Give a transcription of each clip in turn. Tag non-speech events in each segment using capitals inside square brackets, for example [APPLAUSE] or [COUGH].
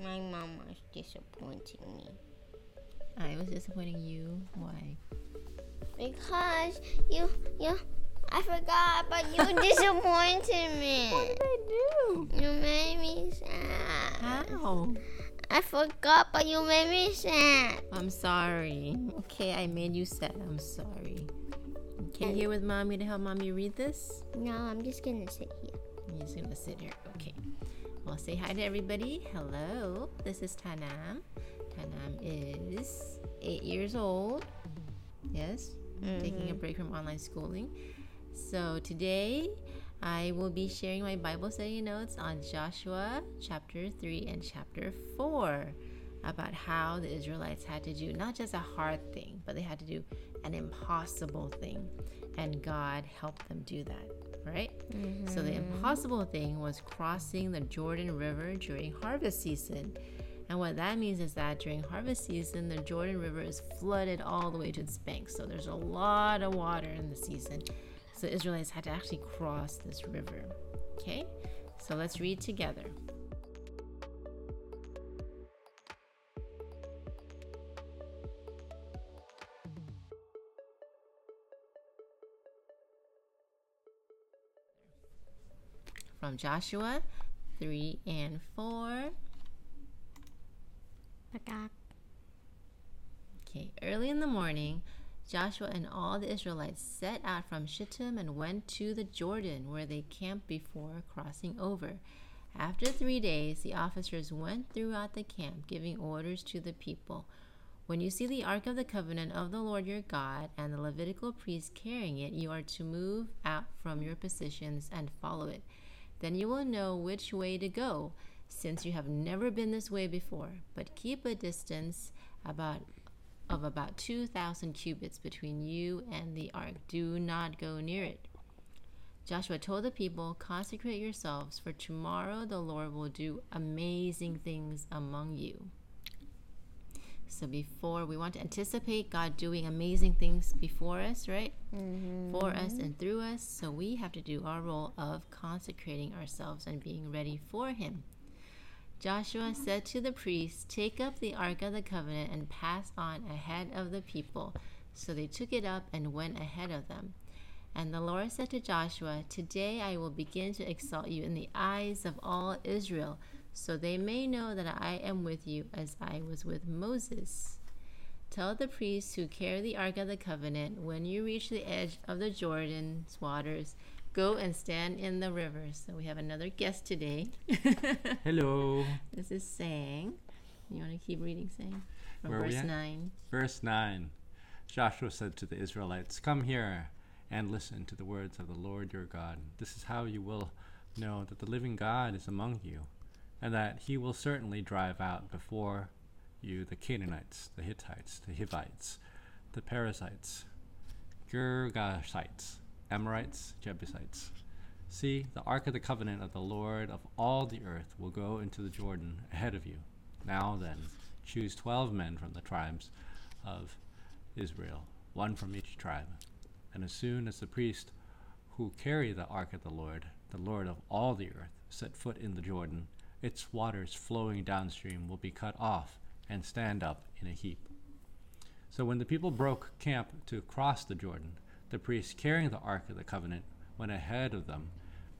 My mom was disappointing me. I was disappointing you. Why? Because you, you, I forgot, but you [LAUGHS] disappointed me. What did I do? You made me sad. How? I forgot, but you made me sad. I'm sorry. Okay, I made you sad. I'm sorry. Can you here with mommy to help mommy read this? No, I'm just gonna sit here. You're just gonna sit here. Okay. Well, say hi to everybody. Hello. This is Tanam. Tanam is eight years old. Yes. Taking a mm-hmm. break from online schooling. So today I will be sharing my Bible study notes on Joshua chapter 3 and chapter 4 about how the Israelites had to do not just a hard thing, but they had to do an impossible thing. And God helped them do that, right? So the mm-hmm. impossible thing was crossing the Jordan River during harvest season. And what that means is that during harvest season, the Jordan River is flooded all the way to its banks. So there's a lot of water in the season. So Israelites had to actually cross this river. Okay? So let's read together. From Joshua 3 and 4. Okay, early in the morning, Joshua and all the Israelites set out from Shittim and went to the Jordan, where they camped before crossing over. After three days, the officers went throughout the camp, giving orders to the people. When you see the Ark of the Covenant of the Lord your God and the Levitical priests carrying it, you are to move out from your positions and follow it. Then you will know which way to go, since you have never been this way before. But keep a distance about of about 2,000 cubits between you and the ark. Do not go near it. Joshua told the people, Consecrate yourselves, for tomorrow the Lord will do amazing things among you. So, before we want to anticipate God doing amazing things before us, right? For mm-hmm. us and through us. So, we have to do our role of consecrating ourselves and being ready for Him. Joshua mm-hmm. said to the priests, Take up the Ark of the Covenant and pass on ahead of the people. So they took it up and went ahead of them. And the Lord said to Joshua, Today I will begin to exalt you in the eyes of all Israel, so they may know that I am with you as I was with Moses. Tell the priests who carry the Ark of the Covenant, when you reach the edge of the Jordan's waters, go and stand in the river. So we have another guest today. [LAUGHS] Hello. This is Sang. You want to keep reading Sang? Where verse 9. Verse 9 Joshua said to the Israelites, Come here and listen to the words of the Lord your God. This is how you will know that the living God is among you, and that he will certainly drive out before you the Canaanites, the Hittites, the Hivites, the Perizzites, Girgashites, Amorites, Jebusites. See, the ark of the covenant of the Lord of all the earth will go into the Jordan ahead of you. Now then, choose twelve men from the tribes of Israel, one from each tribe. And as soon as the priest who carry the ark of the Lord, the Lord of all the earth, set foot in the Jordan, its waters flowing downstream will be cut off and stand up in a heap. So when the people broke camp to cross the Jordan, the priests carrying the ark of the covenant went ahead of them.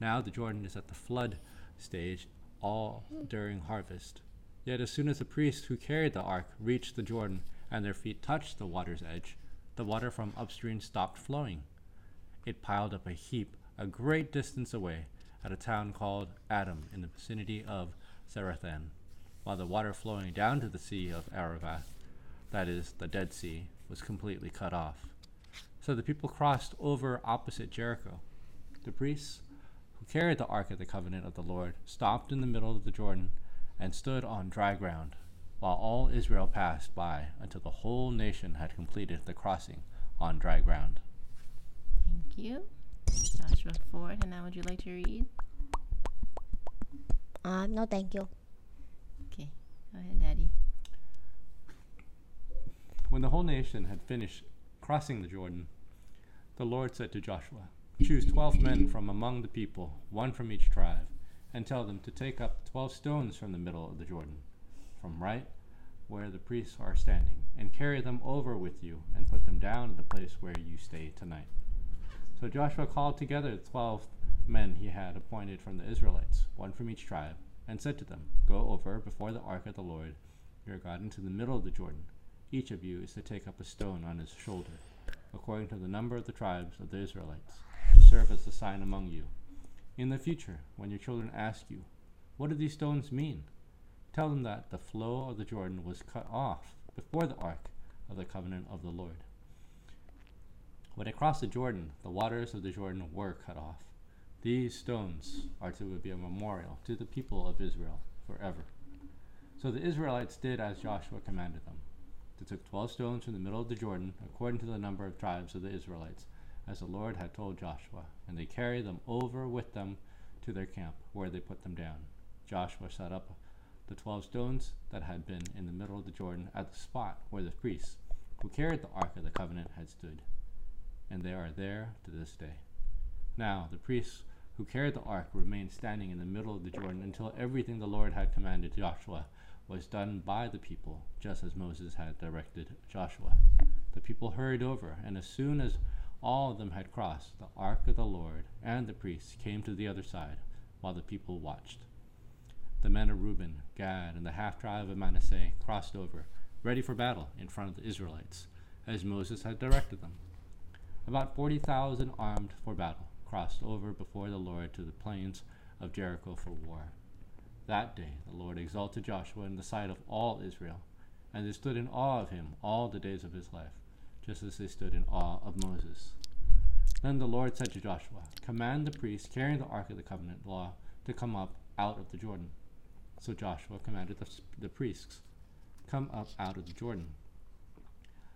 Now the Jordan is at the flood stage all during harvest. Yet as soon as the priests who carried the ark reached the Jordan and their feet touched the water's edge, the water from upstream stopped flowing. It piled up a heap a great distance away at a town called Adam in the vicinity of Zarethan, while the water flowing down to the sea of Aravath, that is, the Dead Sea, was completely cut off. So the people crossed over opposite Jericho. The priests who carried the Ark of the Covenant of the Lord stopped in the middle of the Jordan and stood on dry ground, while all Israel passed by until the whole nation had completed the crossing on dry ground. Thank you. Joshua 4. And now would you like to read? Uh, no, thank you. Okay. Go ahead, Daddy. When the whole nation had finished crossing the Jordan, the Lord said to Joshua, Choose twelve men from among the people, one from each tribe, and tell them to take up twelve stones from the middle of the Jordan. from right where the priests are standing, and carry them over with you, and put them down at the place where you stay tonight. So Joshua called together the twelve men he had appointed from the Israelites, one from each tribe, and said to them, Go over before the ark of the Lord your God into the middle of the Jordan. Each of you is to take up a stone on his shoulder, according to the number of the tribes of the Israelites, to serve as a sign among you. In the future, when your children ask you, What do these stones mean? Tell them that the flow of the Jordan was cut off before the ark of the covenant of the Lord. When it crossed the Jordan, the waters of the Jordan were cut off. These stones are to be a memorial to the people of Israel forever. So the Israelites did as Joshua commanded them. They took twelve stones from the middle of the Jordan, according to the number of tribes of the Israelites, as the Lord had told Joshua, and they carried them over with them to their camp, where they put them down. Joshua set up the twelve stones that had been in the middle of the Jordan at the spot where the priests who carried the ark of the covenant had stood, and they are there to this day. Now the priests who carried the ark remained standing in the middle of the Jordan until everything the Lord had commanded Joshua was done by the people, just as Moses had directed Joshua. The people hurried over, and as soon as all of them had crossed, the ark of the Lord and the priests came to the other side, while the people watched. The men of Reuben, Gad, and the half tribe of Manasseh crossed over, ready for battle in front of the Israelites, as Moses had directed them. About forty thousand armed for battle crossed over before the Lord to the plains of Jericho for war. That day the Lord exalted Joshua in the sight of all Israel, and they stood in awe of him all the days of his life, just as they stood in awe of Moses. Then the Lord said to Joshua, Command the priests carrying the ark of the covenant law to come up out of the Jordan. So Joshua commanded the, the priests, Come up out of the Jordan.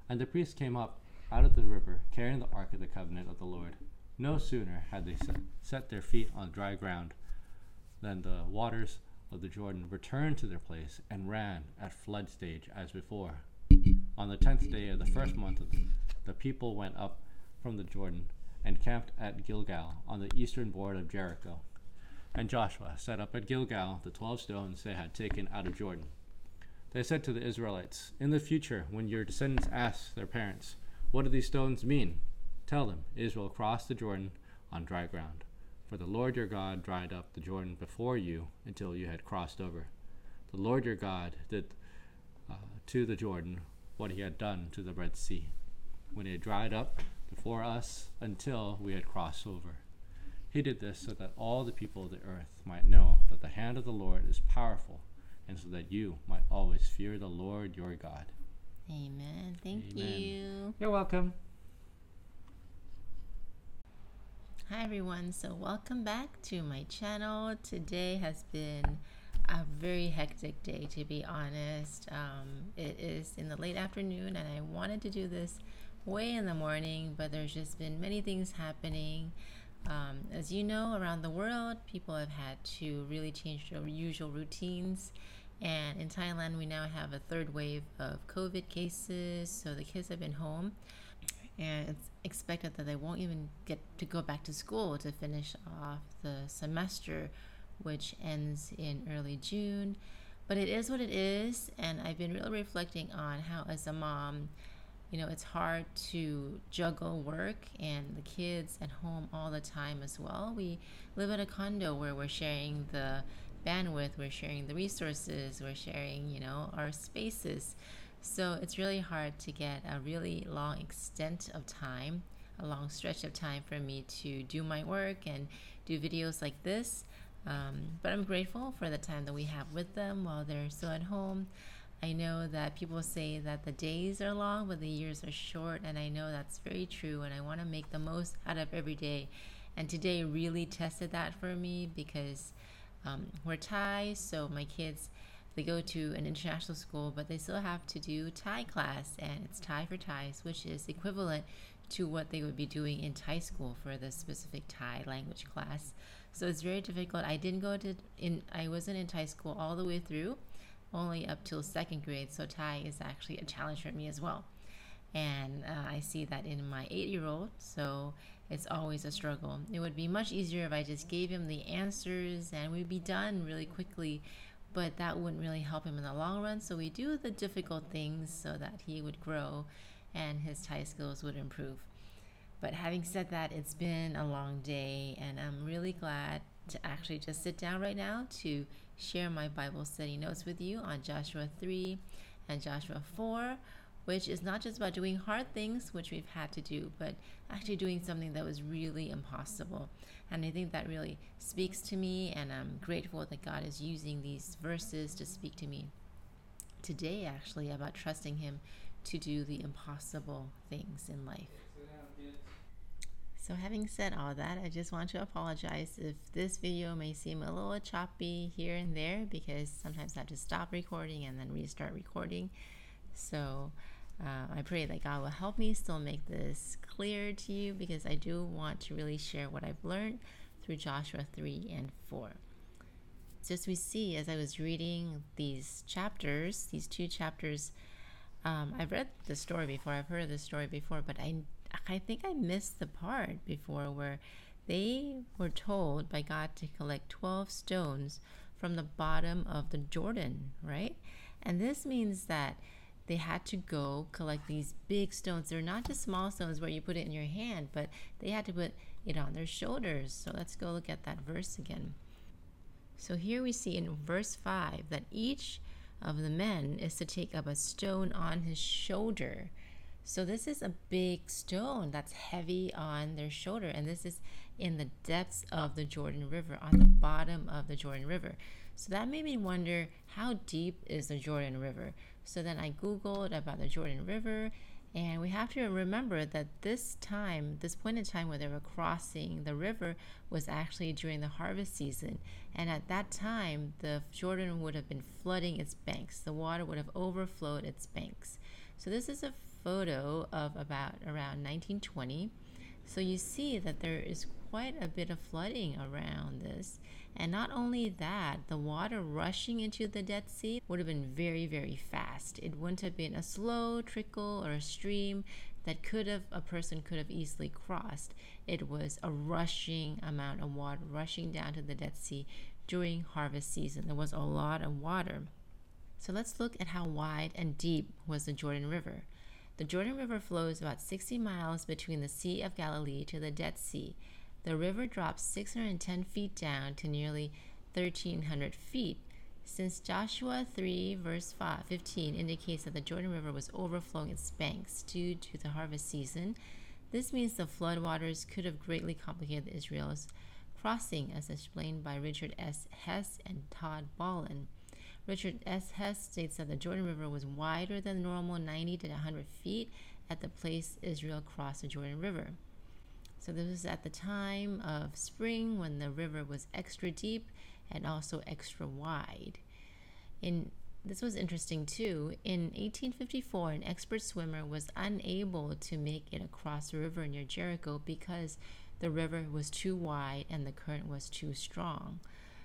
And the priests came up out of the river, carrying the ark of the covenant of the Lord. No sooner had they set, their feet on dry ground than the waters of the Jordan returned to their place and ran at flood stage as before. On the tenth day of the first month, of the, the people went up from the Jordan and camped at Gilgal on the eastern border of Jericho. And Joshua set up at Gilgal the twelve stones they had taken out of Jordan. They said to the Israelites, In the future, when your descendants ask their parents, What do these stones mean? Tell them, Israel crossed the Jordan on dry ground. For the Lord your God dried up the Jordan before you until you had crossed over. The Lord your God did uh, to the Jordan what he had done to the Red Sea, when had dried up before us until we had crossed over. He did this so that all the people of the earth might know that the hand of the Lord is powerful, and so that you might always fear the Lord your God. Amen. Thank Amen. you. You're welcome. Hi everyone. So welcome back to my channel. Today has been a very hectic day to be honest. Um, it is in the late afternoon and I wanted to do this way in the morning, but there's just been many things happening. Um, as you know, around the world, people have had to really change their usual routines. And in Thailand, we now have a third wave of COVID cases, so the kids have been home and it's expected that they won't even get to go back to school to finish off the semester, which ends in early June. But it is what it is, and I've been really reflecting on how, as a mom, you know, it's hard to juggle work and the kids at home all the time as well. We live in a condo where we're sharing the bandwidth, we're sharing the resources, we're sharing, you know, our spaces. So it's really hard to get a really long extent of time, a long stretch of time for me to do my work and do videos like this. Um, but I'm grateful for the time that we have with them while they're still at home. I know that people say that the days are long, but the years are short, and I know that's very true. And I want to make the most out of every day. And today really tested that for me because um, we're Thai, so my kids they go to an international school, but they still have to do Thai class, and it's Thai for Thais, which is equivalent to what they would be doing in Thai school for the specific Thai language class. So it's very difficult. I didn't go to in I wasn't in Thai school all the way through, only up till second grade. So Thai is actually a challenge for me as well, and uh, I see that in my eight-year-old. So it's always a struggle. It would be much easier if I just gave him the answers and we'd be done really quickly but that wouldn't really help him in the long run. So we do the difficult things so that he would grow and his Thai skills would improve. But having said that, it's been a long day, and I'm really glad to actually just sit down right now to share my Bible study notes with you on Joshua 3 and Joshua 4, which is not just about doing hard things, which we've had to do, but actually doing something that was really impossible. And I think that really speaks to me, and I'm grateful that God is using these verses to speak to me today, actually, about trusting Him to do the impossible things in life. So, having said all that, I just want to apologize if this video may seem a little choppy here and there because sometimes I have to stop recording and then restart recording. So, uh, I pray that God will help me still make this clear to you because I do want to really share what I've learned through Joshua 3 and 4. Just we see as I was reading these chapters, these two chapters, um, I've read the story before, I've heard the story before, but I I think I missed the part before where they were told by God to collect 12 stones from the bottom of the Jordan, right? And this means that they had to go collect these big stones. They're not just small stones where you put it in your hand, but they had to put it on their shoulders. So let's go look at that verse again. So here we see in verse 5 that each of the men is to take up a stone on his shoulder. So this is a big stone that's heavy on their shoulder, and this is in the depths of the Jordan River, on the bottom of the Jordan River. So that made me wonder how deep is the Jordan River? So then I Googled about the Jordan River, and we have to remember that this time, this point in time where they were crossing the river, was actually during the harvest season. And at that time, the Jordan would have been flooding its banks, the water would have overflowed its banks. So this is a photo of about around 1920. So you see that there is quite a bit of flooding around this. And not only that, the water rushing into the Dead Sea would have been very, very fast. It wouldn't have been a slow trickle or a stream that could have a person could have easily crossed. It was a rushing amount of water rushing down to the Dead Sea during harvest season. There was a lot of water. So let's look at how wide and deep was the Jordan River. The Jordan River flows about 60 miles between the Sea of Galilee to the Dead Sea. The river drops 610 feet down to nearly 1,300 feet. Since Joshua 3, verse 5, 15 indicates that the Jordan River was overflowing its banks due to the harvest season, this means the floodwaters could have greatly complicated Israel's crossing, as explained by Richard S. Hess and Todd Bolen. Richard S. Hess states that the Jordan River was wider than normal 90 to 100 feet at the place Israel crossed the Jordan River. So this was at the time of spring when the river was extra deep and also extra wide. In this was interesting too. In 1854, an expert swimmer was unable to make it across the river near Jericho because the river was too wide and the current was too strong.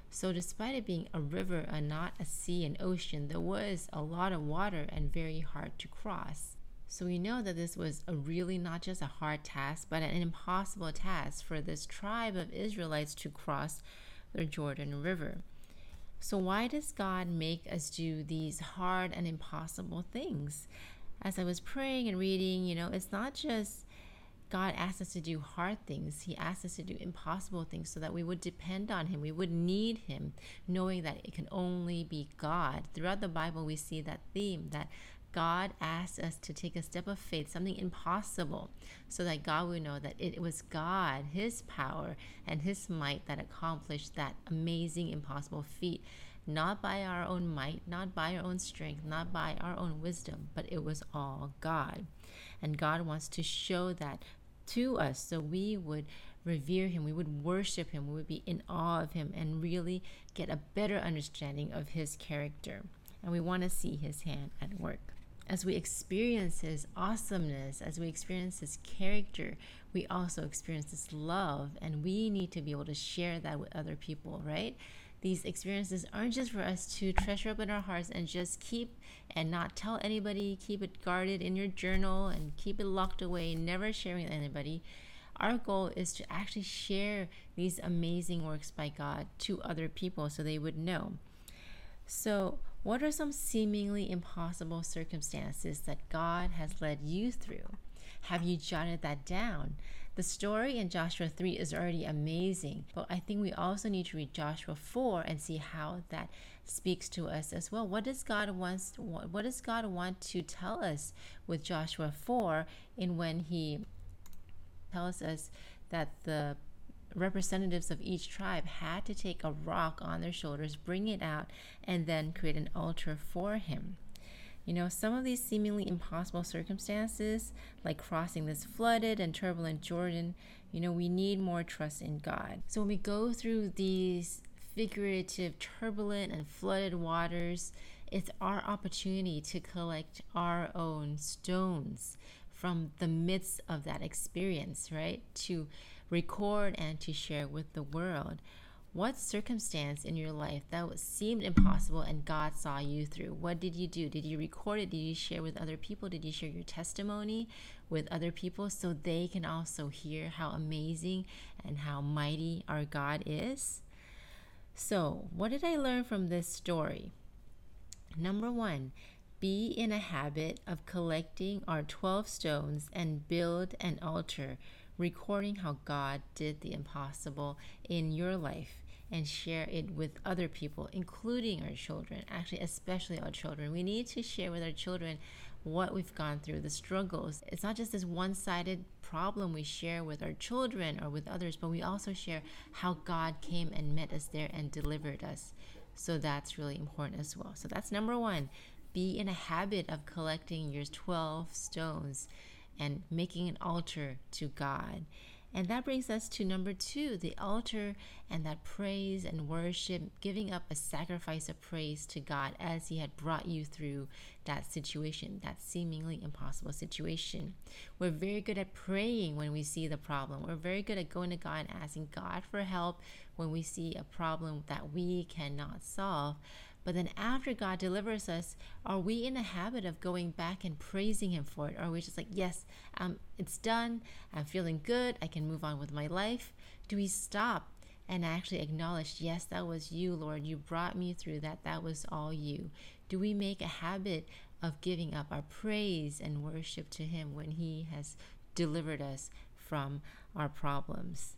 So, despite it being a river and not a sea and ocean, there was a lot of water and very hard to cross. So, we know that this was a really not just a hard task, but an impossible task for this tribe of Israelites to cross the Jordan River. So, why does God make us do these hard and impossible things? As I was praying and reading, you know, it's not just God asked us to do hard things. He asked us to do impossible things so that we would depend on Him. We would need Him, knowing that it can only be God. Throughout the Bible, we see that theme that God asked us to take a step of faith, something impossible, so that God would know that it was God, His power, and His might that accomplished that amazing, impossible feat. Not by our own might, not by our own strength, not by our own wisdom, but it was all God. And God wants to show that to us so we would revere him, we would worship him, we would be in awe of him, and really get a better understanding of his character. And we want to see his hand at work. As we experience his awesomeness, as we experience his character, we also experience this love, and we need to be able to share that with other people, right? these experiences aren't just for us to treasure up in our hearts and just keep and not tell anybody, keep it guarded in your journal and keep it locked away, never sharing with anybody. Our goal is to actually share these amazing works by God to other people so they would know. So, what are some seemingly impossible circumstances that God has led you through? Have you jotted that down? The story in Joshua 3 is already amazing, but I think we also need to read Joshua 4 and see how that speaks to us as well. What does God wants what does God want to tell us with Joshua 4 in when he tells us that the representatives of each tribe had to take a rock on their shoulders, bring it out, and then create an altar for him. You know, some of these seemingly impossible circumstances, like crossing this flooded and turbulent Jordan, you know, we need more trust in God. So when we go through these figurative, turbulent, and flooded waters, it's our opportunity to collect our own stones from the midst of that experience, right? To record and to share with the world. What circumstance in your life that seemed impossible and God saw you through? What did you do? Did you record it? Did you share with other people? Did you share your testimony with other people so they can also hear how amazing and how mighty our God is? So, what did I learn from this story? Number one, be in a habit of collecting our 12 stones and build an altar recording how God did the impossible in your life and share it with other people, including our children, actually, especially our children. We need to share with our children what we've gone through, the struggles. It's not just this one sided problem we share with our children or with others, but we also share how God came and met us there and delivered us. So that's really important as well. So that's number one. Be in a habit of collecting your 12 stones and making an altar to God. And that brings us to number two the altar and that praise and worship, giving up a sacrifice of praise to God as He had brought you through that situation, that seemingly impossible situation. We're very good at praying when we see the problem. We're very good at going to God and asking God for help when we see a problem that we cannot solve. But then after God delivers us, are we in a habit of going back and praising Him for it? Or are we just like, yes, um, it's done. I'm feeling good. I can move on with my life. Do we stop and actually acknowledge, yes, that was you, Lord. You brought me through that. That was all you. Do we make a habit of giving up our praise and worship to Him when He has delivered us from our problems?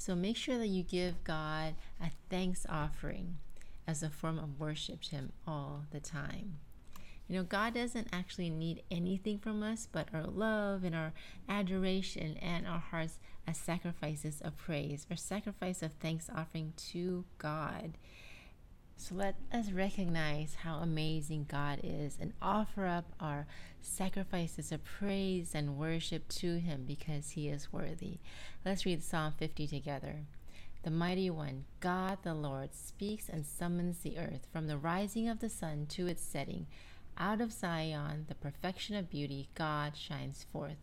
So make sure that you give God a thanks offering as a form of worship to Him all the time. You know, God doesn't actually need anything from us but our love and our adoration and our hearts as sacrifices of praise or sacrifice of thanks offering to God. So let us recognize how amazing God is and offer up our sacrifices of praise and worship to Him because He is worthy. Let's read Psalm 50 together. The mighty one, God the Lord, speaks and summons the earth from the rising of the sun to its setting. Out of Zion, the perfection of beauty, God shines forth.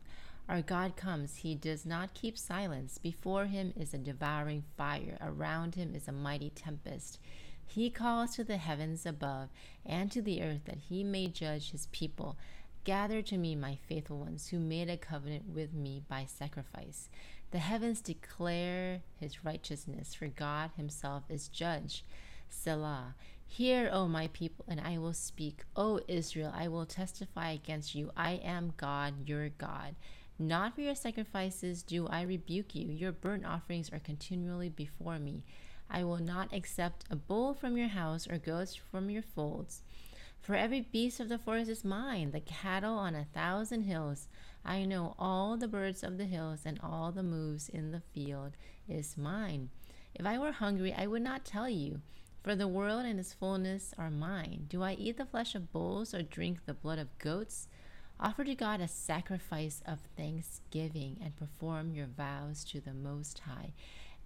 Our God comes, he does not keep silence. Before him is a devouring fire, around him is a mighty tempest. He calls to the heavens above and to the earth that he may judge his people. Gather to me, my faithful ones, who made a covenant with me by sacrifice. The heavens declare his righteousness, for God himself is judge. Selah. Hear, O my people, and I will speak. O Israel, I will testify against you. I am God, your God. Not for your sacrifices do I rebuke you. Your burnt offerings are continually before me. I will not accept a bull from your house or goats from your folds. For every beast of the forest is mine, the cattle on a thousand hills. I know all the birds of the hills, and all the moves in the field is mine. If I were hungry, I would not tell you, for the world and its fullness are mine. Do I eat the flesh of bulls or drink the blood of goats? Offer to God a sacrifice of thanksgiving and perform your vows to the Most High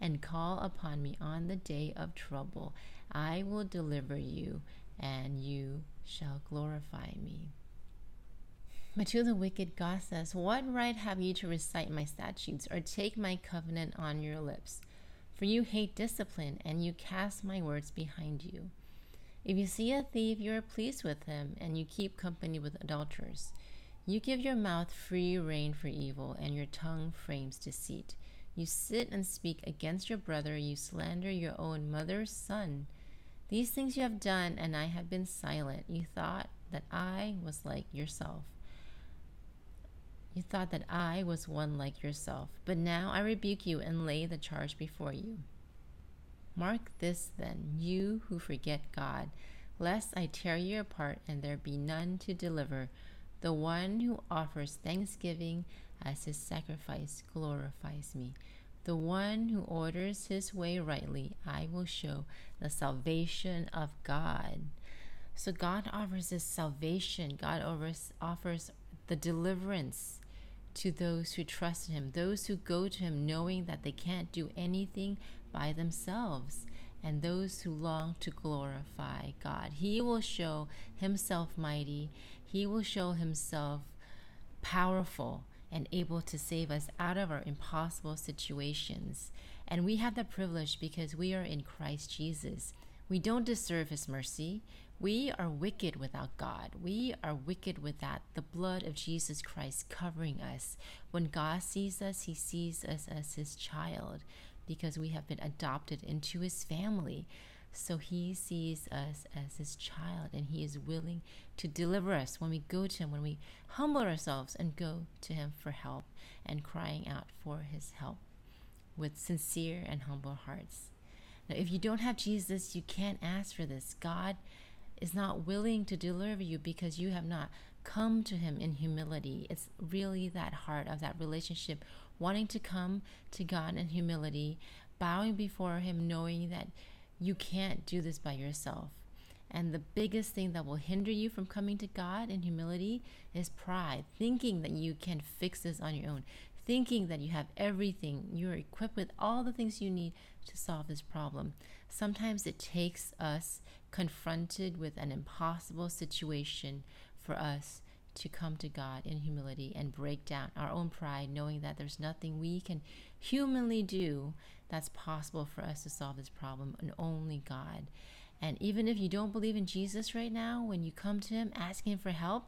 and call upon me on the day of trouble. I will deliver you, and you shall glorify me. But to the wicked God says, What right have you to recite my statutes or take my covenant on your lips? For you hate discipline, and you cast my words behind you. If you see a thief, you are pleased with him, and you keep company with adulterers. You give your mouth free rein for evil, and your tongue frames deceit. You sit and speak against your brother, you slander your own mother's son. These things you have done, and I have been silent. You thought that I was like yourself. You thought that I was one like yourself. But now I rebuke you and lay the charge before you. Mark this then, you who forget God, lest I tear you apart and there be none to deliver. The one who offers thanksgiving as his sacrifice glorifies me. The one who orders his way rightly, I will show the salvation of God. So God offers this salvation. God offers, offers the deliverance to those who trust in him, those who go to him knowing that they can't do anything by themselves, and those who long to glorify God. He will show himself mighty, he will show himself powerful and able to save us out of our impossible situations. And we have the privilege because we are in Christ Jesus. We don't deserve his mercy. We are wicked without God. We are wicked without the blood of Jesus Christ covering us. When God sees us, he sees us as his child because we have been adopted into his family. So he sees us as his child and he is willing to deliver us when we go to him, when we humble ourselves and go to him for help and crying out for his help with sincere and humble hearts. Now, if you don't have Jesus, you can't ask for this. God is not willing to deliver you because you have not come to him in humility. It's really that heart of that relationship, wanting to come to God in humility, bowing before him, knowing that you can't do this by yourself. And the biggest thing that will hinder you from coming to God in humility is pride, thinking that you can fix this on your own, thinking that you have everything, you're equipped with all the things you need to solve this problem. Sometimes it takes us confronted with an impossible situation for us to come to God in humility and break down our own pride, knowing that there's nothing we can humanly do that's possible for us to solve this problem, and only God. And even if you don't believe in Jesus right now, when you come to Him asking for help,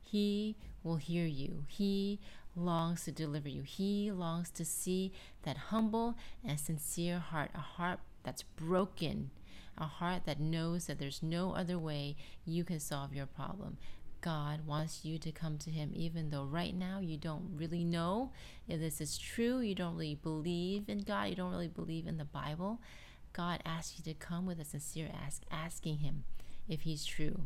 He will hear you. He longs to deliver you. He longs to see that humble and sincere heart, a heart that's broken, a heart that knows that there's no other way you can solve your problem. God wants you to come to Him, even though right now you don't really know if this is true. You don't really believe in God. You don't really believe in the Bible. God asks you to come with a sincere ask, asking Him if He's true,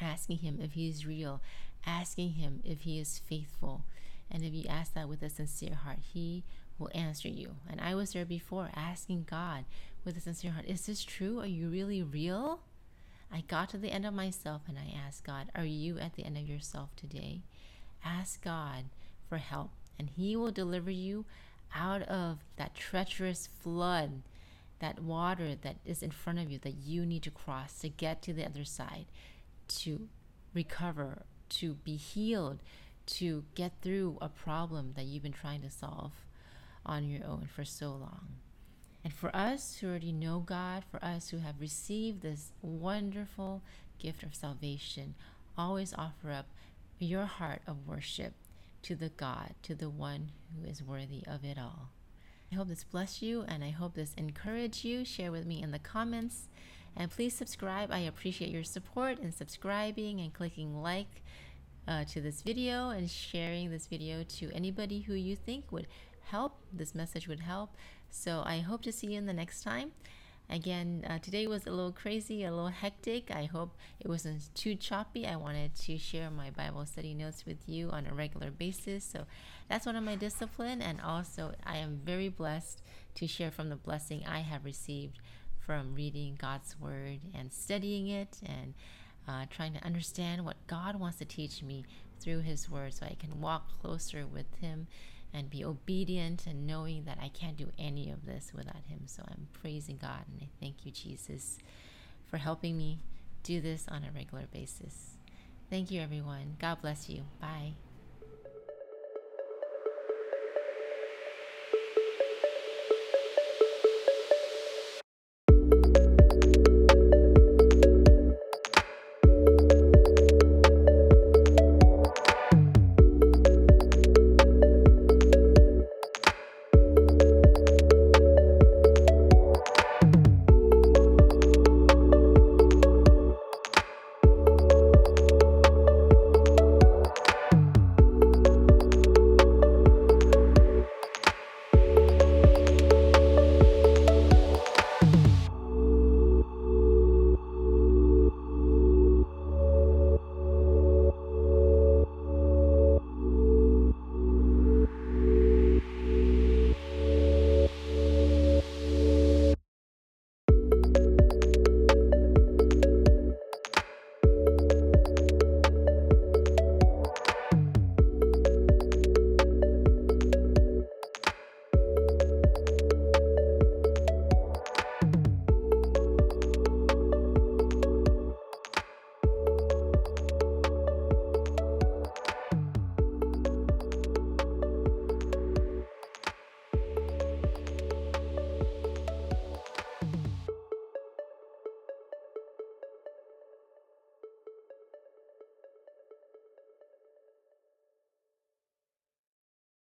asking Him if He's real, asking Him if He is faithful. And if you ask that with a sincere heart, He will answer you. And I was there before asking God with a sincere heart, Is this true? Are you really real? I got to the end of myself and I asked God, Are you at the end of yourself today? Ask God for help, and He will deliver you out of that treacherous flood, that water that is in front of you that you need to cross to get to the other side, to recover, to be healed, to get through a problem that you've been trying to solve on your own for so long. And for us who already know God, for us who have received this wonderful gift of salvation, always offer up your heart of worship to the God, to the one who is worthy of it all. I hope this bless you and I hope this encourage you. Share with me in the comments. And please subscribe. I appreciate your support in subscribing and clicking like uh, to this video and sharing this video to anybody who you think would help. This message would help. So I hope to see you in the next time. Again, uh, today was a little crazy, a little hectic. I hope it wasn't too choppy. I wanted to share my Bible study notes with you on a regular basis. So that's one of my discipline. And also, I am very blessed to share from the blessing I have received from reading God's Word and studying it and uh, trying to understand what God wants to teach me through His Word so I can walk closer with Him and be obedient and knowing that I can't do any of this without Him. So I'm praising God and I thank you, Jesus, for helping me do this on a regular basis. Thank you, everyone. God bless you. Bye.